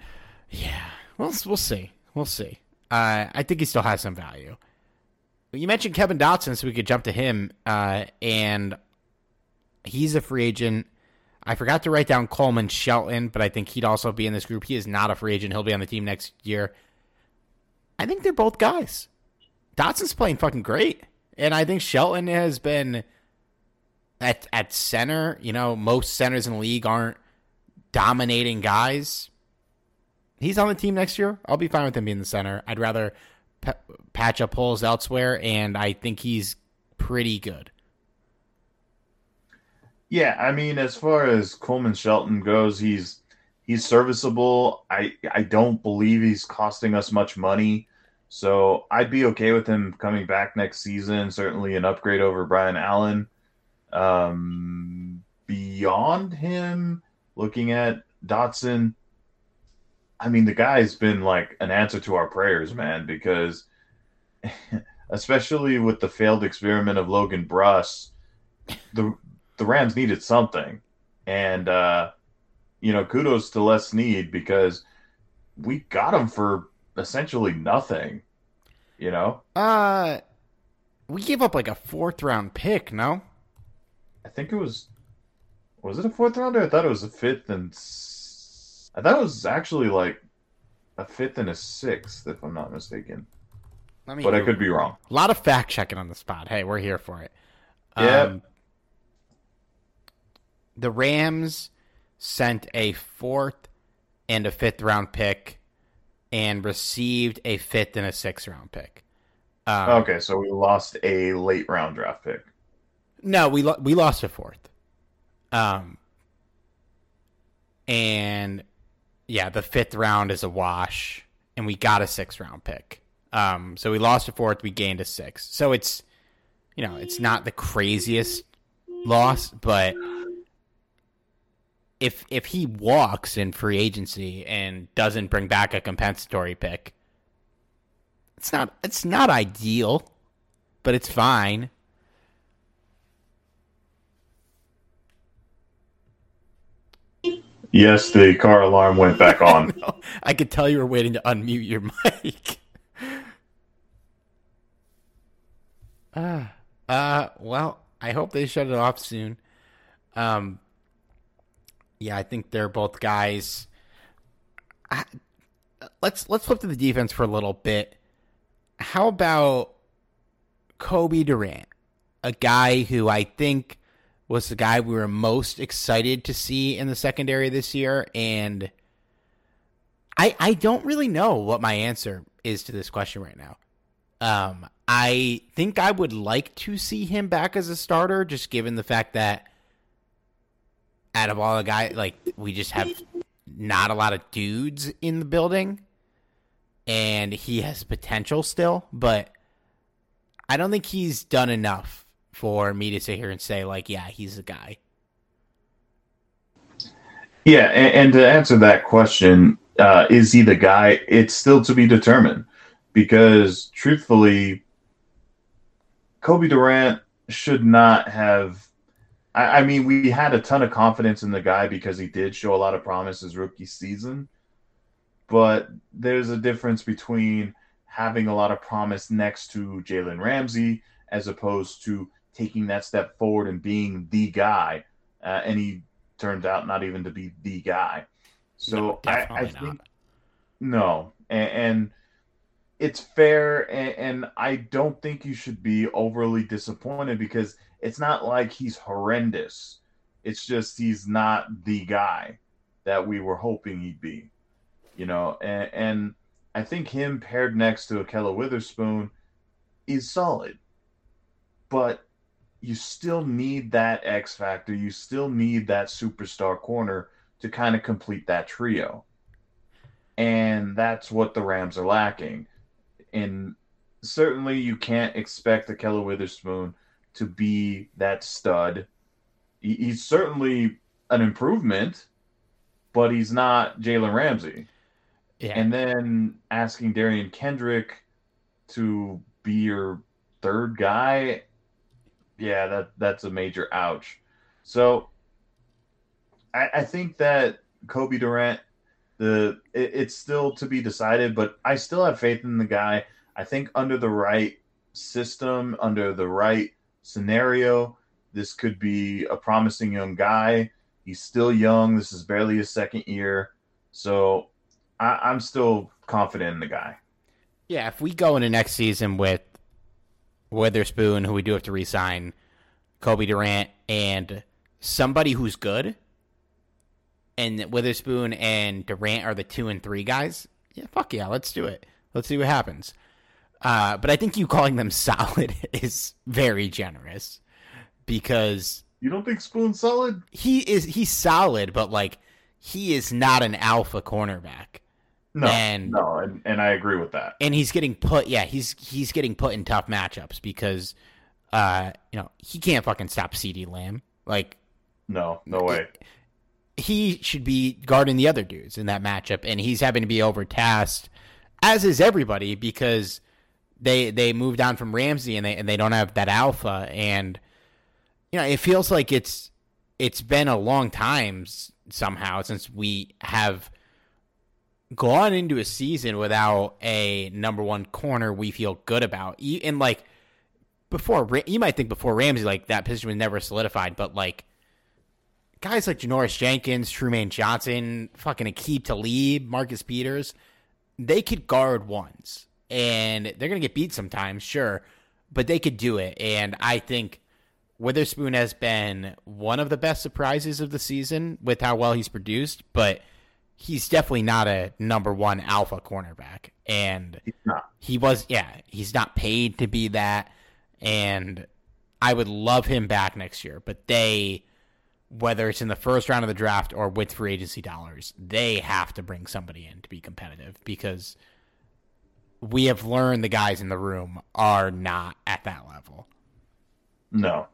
Yeah, we'll we'll see. We'll see. Uh, I think he still has some value. You mentioned Kevin Dotson, so we could jump to him. Uh, and he's a free agent. I forgot to write down Coleman Shelton, but I think he'd also be in this group. He is not a free agent. He'll be on the team next year. I think they're both guys. Dotson's playing fucking great, and I think Shelton has been at at center. You know, most centers in the league aren't dominating guys he's on the team next year. I'll be fine with him being the center. I'd rather pa- patch up holes elsewhere, and I think he's pretty good. Yeah, I mean, as far as Coleman Shelton goes, he's he's serviceable. I I don't believe he's costing us much money, so I'd be okay with him coming back next season. Certainly an upgrade over Brian Allen. Um, beyond him, looking at Dotson, I mean, the guy's been like an answer to our prayers, man, because especially with the failed experiment of Logan Bruss, the the Rams needed something. And uh you know, kudos to Les Snead because we got him for essentially nothing. You know? Uh, we gave up like a fourth round pick, no? I think it was was it a fourth rounder? I thought it was a fifth and I thought it was actually like a fifth and a sixth, if I'm not mistaken. Let me. But I could be wrong. A lot of fact checking on the spot. Hey, we're here for it. Yeah. Um, the Rams sent a fourth and a fifth round pick, and received a fifth and a sixth round pick. Um, Okay, so we lost a late round draft pick. No, we lo- we lost a fourth. Um, and yeah, the fifth round is a wash, and we got a sixth round pick. Um, so we lost a fourth, we gained a sixth. So it's, you know, it's not the craziest loss, but if if he walks in free agency and doesn't bring back a compensatory pick, it's not it's not ideal, but it's fine. Yes, the car alarm went back on. I could tell you were waiting to unmute your mic. Ah, uh, well, I hope they shut it off soon. Um, yeah, I think they're both guys. I, let's let's flip to the defense for a little bit. How about Cobie Durant? a guy who I think was the guy we were most excited to see in the secondary this year, and I I don't really know what my answer is to this question right now. Um, I think I would like to see him back as a starter, just given the fact that out of all the guys, like we just have not a lot of dudes in the building, and he has potential still, but I don't think he's done enough for me to sit here and say like, yeah, he's a guy. Yeah, and, and to answer that question, uh, is he the guy? It's still to be determined because, truthfully, Cobie Durant should not have. I, I mean, we had a ton of confidence in the guy because he did show a lot of promise his rookie season, but there's a difference between having a lot of promise next to Jalen Ramsey as opposed to taking that step forward and being the guy. Uh, and he turned out not even to be the guy. So No, I, I think not. no, and, and it's fair, and, and I don't think you should be overly disappointed because it's not like he's horrendous. It's just he's not the guy that we were hoping he'd be, you know. And, and I think him paired next to Ahkello Witherspoon is solid, but you still need that X factor. You still need that superstar corner to kind of complete that trio. And that's what the Rams are lacking. And certainly you can't expect Ahkello Witherspoon to be that stud. He- He's certainly an improvement, but he's not Jalen Ramsey. Yeah, And then asking Derion Kendrick to be your third guy, yeah, that that's a major ouch. So I, I think that Cobie Durant, the it, it's still to be decided, but I still have faith in the guy. I think under the right system, under the right scenario, this could be a promising young guy. He's still young. This is barely his second year. So I, I'm still confident in the guy. yeah. If we go into next season with Witherspoon, who we do have to re-sign, Cobie Durant, and somebody who's good, and Witherspoon and Durant are the two and three guys, yeah, fuck yeah, let's do it. Let's see what happens. Uh, but I think you calling them solid is very generous because You don't think Spoon's solid? he is he's solid, but like he is not an alpha cornerback. No, And- no, and, and I agree with that. and he's getting put yeah he's he's getting put in tough matchups because uh you know he can't fucking stop CeeDee Lamb like No, no way. he should be guarding the other dudes in that matchup and he's having to be overtasked as is everybody because they they moved on from Ramsey and they and they don't have that alpha and you know it feels like it's it's been a long time somehow since we have gone into a season without a number one corner we feel good about and like before you might think before Ramsey like that position was never solidified but like guys like Janoris Jenkins, Trumaine Johnson, fucking Aqib Talib, Marcus Peters, they could guard ones. And they're going to get beat sometimes, sure, but they could do it. And I think Witherspoon has been one of the best surprises of the season with how well he's produced, but he's definitely not a number one alpha cornerback. And he was yeah he's not paid to be that and i would love him back next year but they whether it's in the first round of the draft or with free agency dollars they have to bring somebody in to be competitive because we have learned the guys in the room are not at that level No.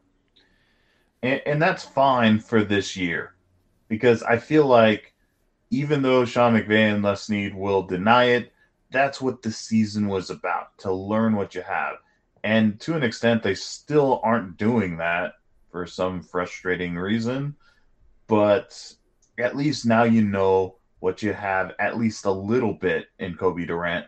And, and that's fine for this year because I feel like even though Sean McVay and Les Snead will deny it, that's what the season was about to learn what you have. And to an extent, they still aren't doing that for some frustrating reason. But at least now you know what you have at least a little bit in Cobie Durant.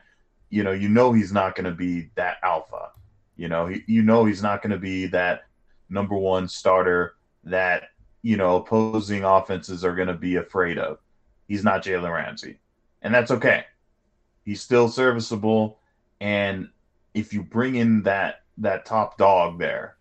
You know, you know he's not going to be that alpha. You know, he, you know he's not going to be that number one starter that you know opposing offenses are going to be afraid of. He's not Jalen Ramsey, and that's okay. He's still serviceable, and if you bring in that that top dog there,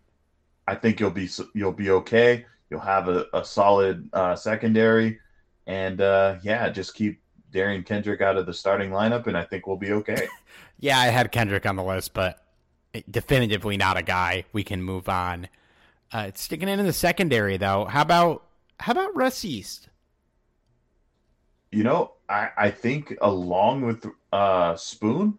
I think you'll be you'll be okay. You'll have a, a solid uh, secondary, and uh, yeah, just keep Derion Kendrick out of the starting lineup, and I think we'll be okay. yeah, I had Kendrick on the list, but definitively not a guy. We can move on. Uh, sticking in in the secondary though. How about how about Russ Yeast? You know, I, I think along with uh, Spoon,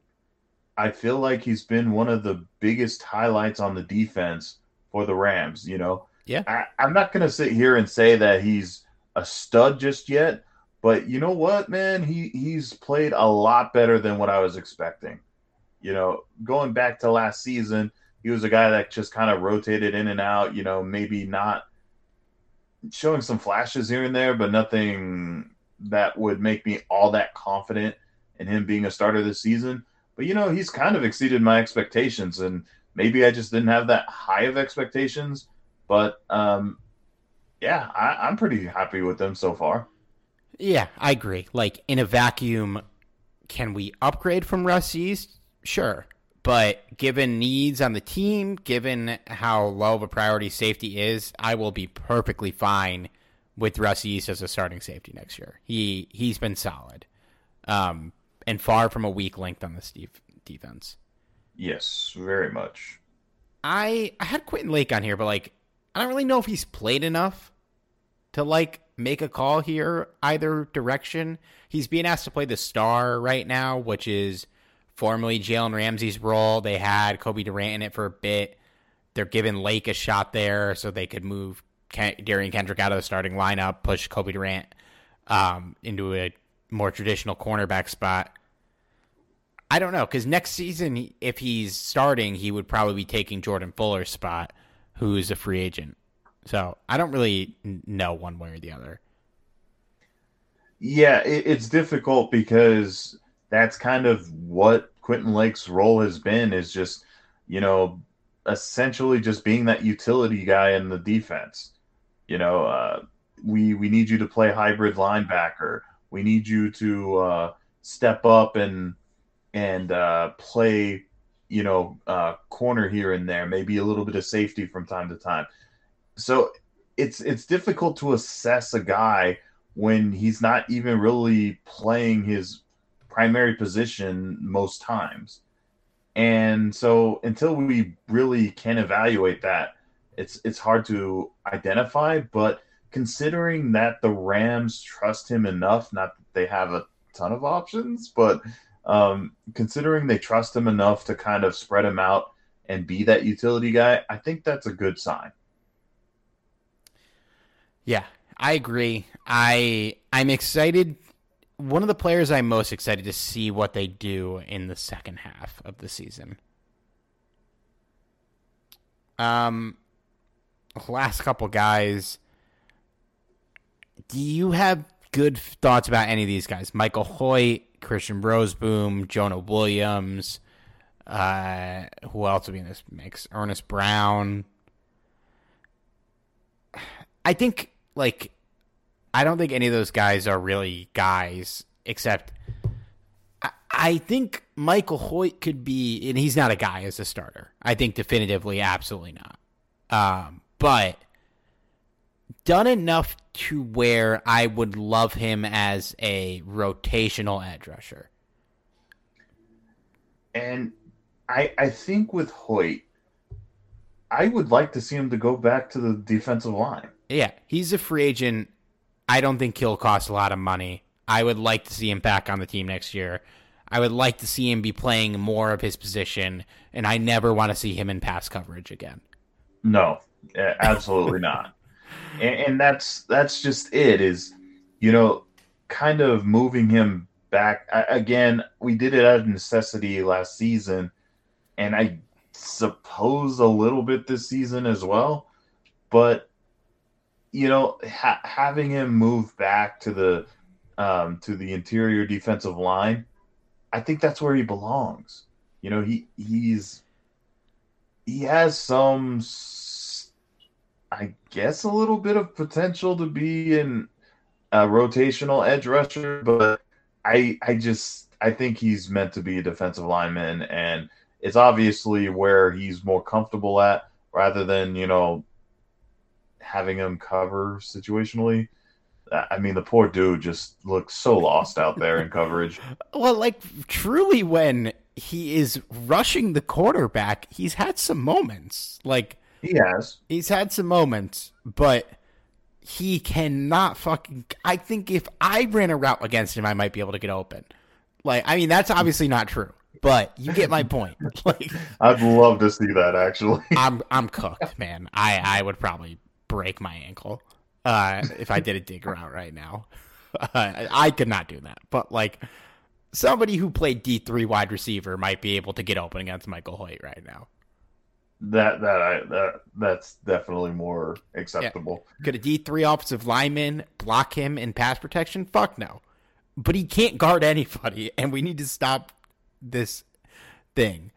I feel like he's been one of the biggest highlights on the defense for the Rams. You know, yeah. I, I'm not gonna sit here and say that he's a stud just yet, but you know what, man, he he's played a lot better than what I was expecting. You know, going back to last season, he was a guy that just kind of rotated in and out. You know, maybe not showing some flashes here and there, but nothing that would make me all that confident in him being a starter this season. But you know, he's kind of exceeded my expectations, and maybe I just didn't have that high of expectations. But um, yeah, I, I'm pretty happy with them so far. Yeah, I agree. Like in a vacuum, can we upgrade from Russ Yeast? Sure. But given needs on the team, given how low of a priority safety is, I will be perfectly fine with Russ Yeast as a starting safety next year. He he's been solid, um, and far from a weak link on this def- defense. Yes, very much. I I had Quentin Lake on here, but like I don't really know if he's played enough to like make a call here either direction. He's being asked to play the star right now, which is formerly Jalen Ramsey's role. They had Cobie Durant in it for a bit. They're giving Lake a shot there so they could move Ken- Derion Kendrick out of the starting lineup, push Cobie Durant um, into a more traditional cornerback spot. I don't know because next season, if he's starting, he would probably be taking Jordan Fuller's spot, who's a free agent. So I don't really know one way or the other. Yeah, it, it's difficult because that's kind of what Quentin Lake's role has been is just, you know, essentially just being that utility guy in the defense. You know, uh, we we need you to play hybrid linebacker. We need you to uh, step up and and uh, play, you know, uh, corner here and there, maybe a little bit of safety from time to time. So it's it's difficult to assess a guy when he's not even really playing his primary position most times. And so until we really can evaluate that, it's it's hard to identify. But considering that the Rams trust him enough, not that they have a ton of options, but um, considering they trust him enough to kind of spread him out and be that utility guy, I think that's a good sign. Yeah, I agree. I I'm excited one of the players I'm most excited to see what they do in the second half of the season. Um, last couple guys. Do you have good thoughts about any of these guys? Michael Hoyt, Christian Rozeboom, Jonah Williams. Uh, who else would be in this mix? Earnest Brown. I think like I don't think any of those guys are really guys, except I, I think Michael Hoyt could be, and he's not a guy as a starter. I think definitively, absolutely not. Um, but done enough to where I would love him as a rotational edge rusher. And I I think with Hoyt, I would like to see him to go back to the defensive line. Yeah, he's a free agent I don't think he'll cost a lot of money. I would like to see him back on the team next year. I would like to see him be playing more of his position, and I never want to see him in pass coverage again. No, absolutely not. And, and that's that's just it. Is you know, kind of moving him back again. We did it out of necessity last season, and I suppose a little bit this season as well. But you know, ha- having him move back to the um, to the interior defensive line, I think that's where he belongs. You know, he he's he has some, I guess, a little bit of potential to be in a rotational edge rusher, but I I just I think he's meant to be a defensive lineman, and it's obviously where he's more comfortable at rather than you know having him cover situationally. I mean, the poor dude just looks so lost out there in coverage. Well, like truly, when he is rushing the quarterback, he's had some moments. Like he has, he's had some moments, but he cannot fucking. I think if I ran a route against him, I might be able to get open. Like, I mean, that's obviously not true, but you get my point. Like, I'd love to see that. Actually, I'm I'm cooked, man. I I would probably break my ankle uh, if I did a dig route right now. Uh, I could not do that, but like somebody who played D three wide receiver might be able to get open against Michael Hoyt right now. That that I that that's definitely more acceptable. Yeah. Could a D three offensive lineman block him in pass protection? Fuck no. But he can't guard anybody, and we need to stop this thing.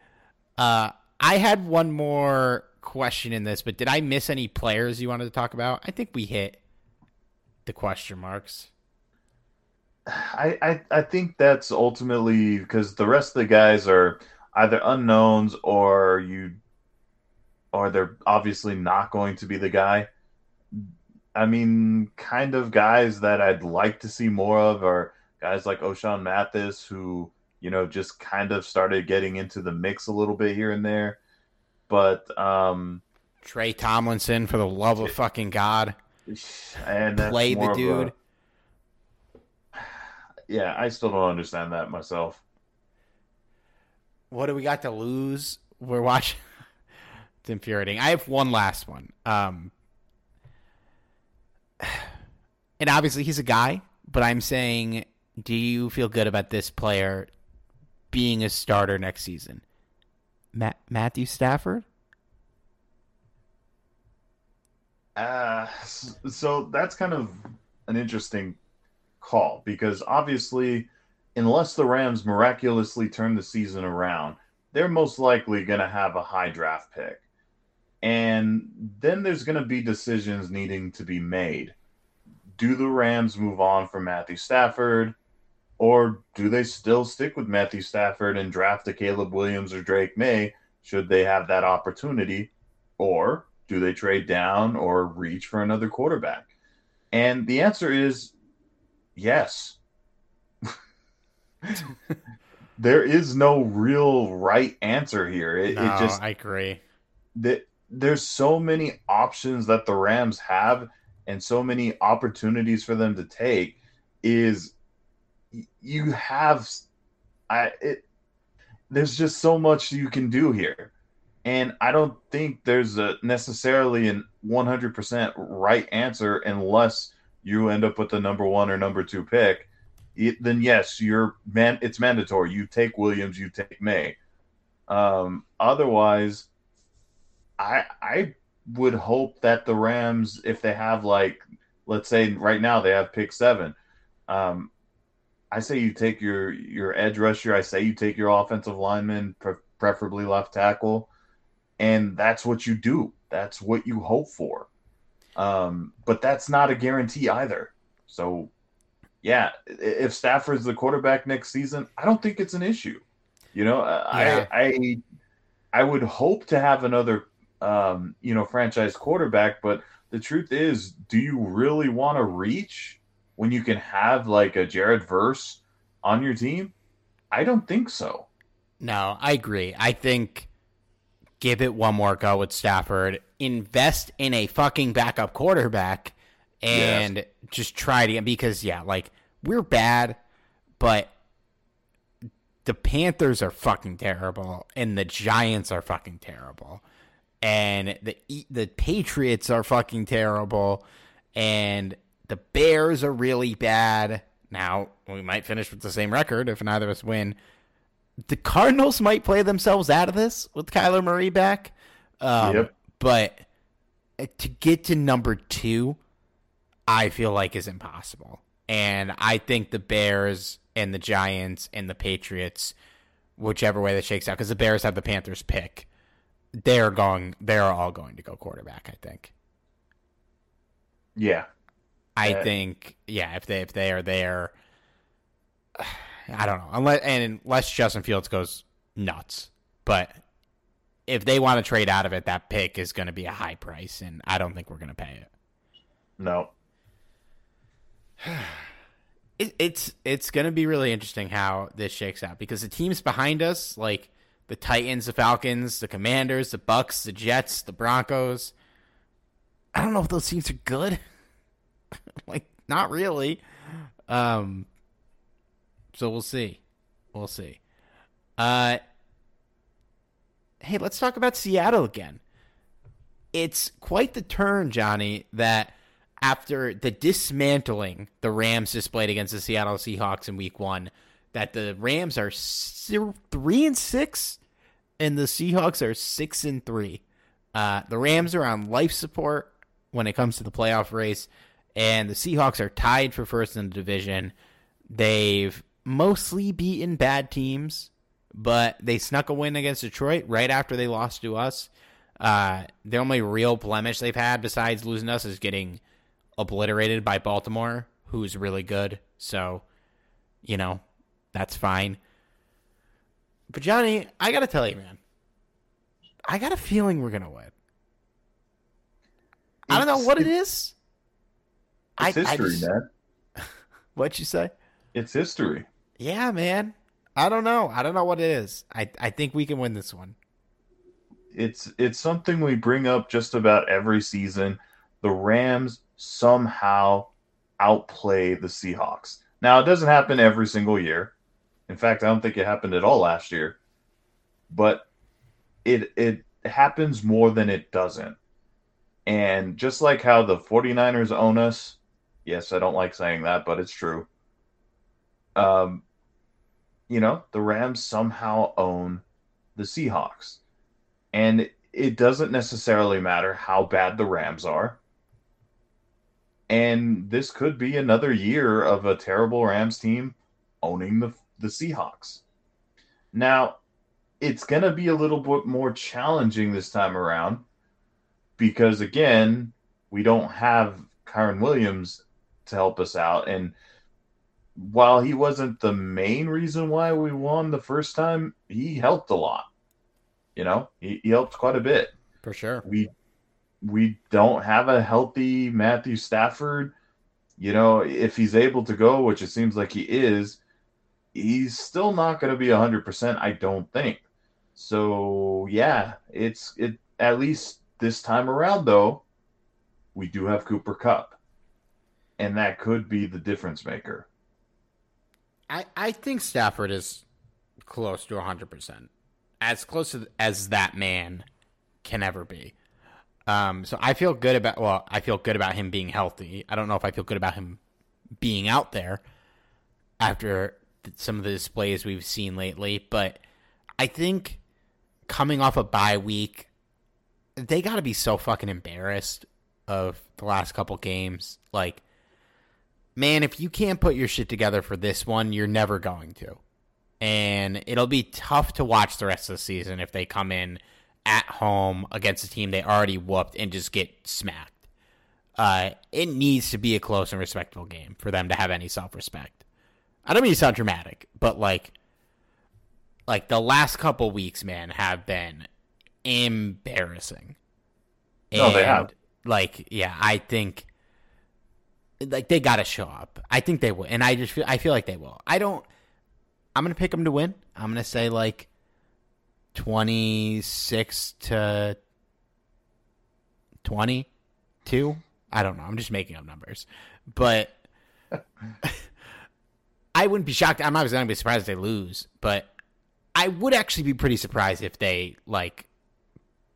Uh, I had one more question in this, but did I miss any players you wanted to talk about? I think we hit the question marks. I, I, I think that's ultimately because the rest of the guys are either unknowns or you or they're obviously not going to be the guy. I mean, kind of guys that I'd like to see more of are guys like Ochaun Mathis, who, you know, just kind of started getting into the mix a little bit here and there. But um Tre Tomlinson, for the love of fucking God. And play the dude. A, yeah, I still don't understand that myself. What do we got to lose? We're watching it's infuriating. I have one last one. Um, and obviously he's a guy, but I'm saying, do you feel good about this player being a starter next season? Matt, Matthew Stafford? Uh, so that's kind of an interesting call because obviously, unless the Rams miraculously turn the season around, they're most likely going to have a high draft pick. And then there's going to be decisions needing to be made. Do the Rams move on from Matthew Stafford? Or do they still stick with Matthew Stafford and draft a Caleb Williams or Drake Maye should they have that opportunity? Or do they trade down or reach for another quarterback? And the answer is yes. there is no real right answer here. It, no, it just I agree. That there's so many options that the Rams have and so many opportunities for them to take is you have I it there's just so much you can do here. And I don't think there's a necessarily an 100% right answer unless you end up with the number 1 or number 2 pick. It, then yes, you're man it's mandatory. You take Williams, you take Maye. Um, otherwise, I I would hope that the Rams, if they have like, let's say right now they have pick seven, um, I say you take your your edge rusher. I say you take your offensive lineman, pre- preferably left tackle, and that's what you do. That's what you hope for. Um, but that's not a guarantee either. So, yeah, if Stafford's the quarterback next season, I don't think it's an issue. You know, yeah. I I I would hope to have another um, you know franchise quarterback, but the truth is, do you really want to reach when you can have like a Jared Verse on your team? I don't think so. No, I agree. I think give it one more go with Stafford. Invest in a fucking backup quarterback and yes. just try to because yeah, like we're bad, but the Panthers are fucking terrible and the Giants are fucking terrible. And the the Patriots are fucking terrible and the Bears are really bad. Now, we might finish with the same record if neither of us win. The Cardinals might play themselves out of this with Kyler Murray back. Um, yep. But to get to number two, I feel like is impossible. And I think the Bears and the Giants and the Patriots, whichever way that shakes out, because the Bears have the Panthers pick, they're going. They're all going to go quarterback. I think. Yeah, I uh, think, yeah, if they if they are there, I don't know. Unless and unless Justin Fields goes nuts, but if they want to trade out of it, that pick is going to be a high price, and I don't think we're going to pay it. No. it it's it's going to be really interesting how this shakes out because the teams behind us, like the Titans, the Falcons, the Commanders, the Bucks, the Jets, the Broncos. I don't know if those teams are good. like, not really. Um, so we'll see. We'll see. Uh, hey, let's talk about Seattle again. It's quite the turn, Johnny, that after the dismantling the Rams displayed against the Seattle Seahawks in week one, that the Rams are three and six and the Seahawks are six and three. Uh, the Rams are on life support when it comes to the playoff race, and the Seahawks are tied for first in the division. They've mostly beaten bad teams, but they snuck a win against Detroit right after they lost to us. Uh, the only real blemish they've had besides losing us is getting obliterated by Baltimore, who's really good. So, you know, that's fine. But Johnny, I gotta tell you, man, I got a feeling we're gonna win. I don't know what it is. It's I, history, I just, man. What'd you say? It's history. Yeah, man. I don't know. I don't know what it is. I I think we can win this one. It's it's something we bring up just about every season. The Rams somehow outplay the Seahawks. Now it doesn't happen every single year. In fact, I don't think it happened at all last year. But it it happens more than it doesn't. And just like how the 49ers own us, yes, I don't like saying that, but it's true. Um, you know, the Rams somehow own the Seahawks. And it doesn't necessarily matter how bad the Rams are. And this could be another year of a terrible Rams team owning the the Seahawks. Now, it's going to be a little bit more challenging this time around because, again, we don't have Kyren Williams to help us out. And while he wasn't the main reason why we won the first time, he helped a lot. You know, he, he helped quite a bit. For sure. We we don't have a healthy Matthew Stafford. You know, if he's able to go, which it seems like he is, he's still not going to be 100%, I don't think. So, yeah, it's it at least this time around though, we do have Cooper Kupp. And that could be the difference maker. I I think Stafford is close to 100%. As close as that man can ever be. Um, so I feel good about well, I feel good about him being healthy. I don't know if I feel good about him being out there after some of the displays we've seen lately, but I think coming off a bye week, they got to be so fucking embarrassed of the last couple games. Like, man, if you can't put your shit together for this one, you're never going to. And it'll be tough to watch the rest of the season if they come in at home against a team they already whooped and just get smacked. Uh, it needs to be a close and respectable game for them to have any self respect. I don't mean to sound dramatic, but like like the last couple weeks, man, have been embarrassing. No, and, they have. Like, yeah, I think like they got to show up. I think they will, and I just feel I feel like they will. I don't. I'm gonna pick them to win. I'm gonna say like twenty six to twenty two. I don't know. I'm just making up numbers, but I wouldn't be shocked. I'm obviously not gonna be surprised if they lose, but I would actually be pretty surprised if they like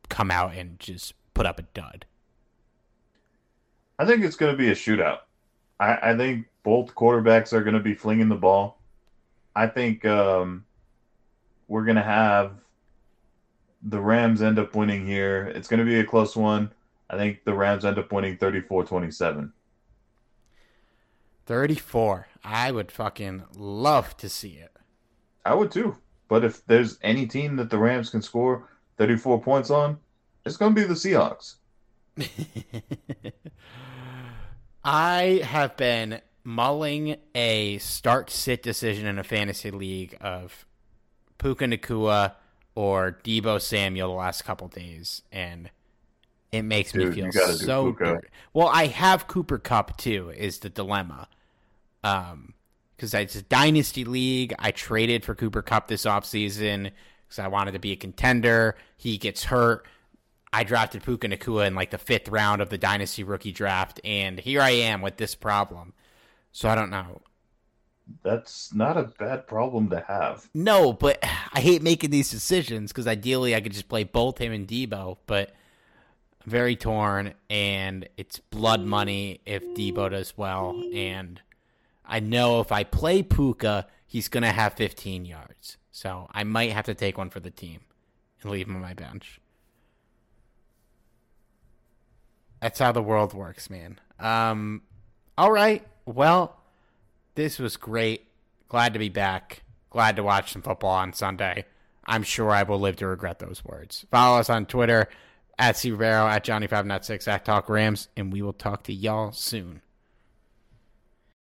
come out and just put up a dud. I think it's going to be a shootout. I, I think both quarterbacks are going to be flinging the ball. I think um, we're going to have the Rams end up winning here. It's going to be a close one. I think the Rams end up winning 34 27. 34. I would fucking love to see it. I would too. But if there's any team that the Rams can score 34 points on, it's going to be the Seahawks. I have been mulling a start sit decision in a fantasy league of Puka Nacua or Deebo Samuel the last couple days, and it makes Dude, me feel so good. Well, I have Cooper Kupp too. Is the dilemma? Um, because it's a dynasty league. I traded for Cooper Kupp this offseason because I wanted to be a contender. He gets hurt. I drafted Puka Nacua in like the fifth round of the dynasty rookie draft, and here I am with this problem. So I don't know. That's not a bad problem to have. No, but I hate making these decisions because ideally I could just play both him and Deebo, but I'm very torn, and it's blood money if Deebo does well, and I know if I play Puka, he's gonna have 15 yards, so I might have to take one for the team and leave him on my bench. That's how the world works, man. Um, all right, well, this was great. Glad to be back. Glad to watch some football on Sunday. I'm sure I will live to regret those words. Follow us on Twitter at C Rivero, at Johnny596, at Talk Rams, and we will talk to y'all soon.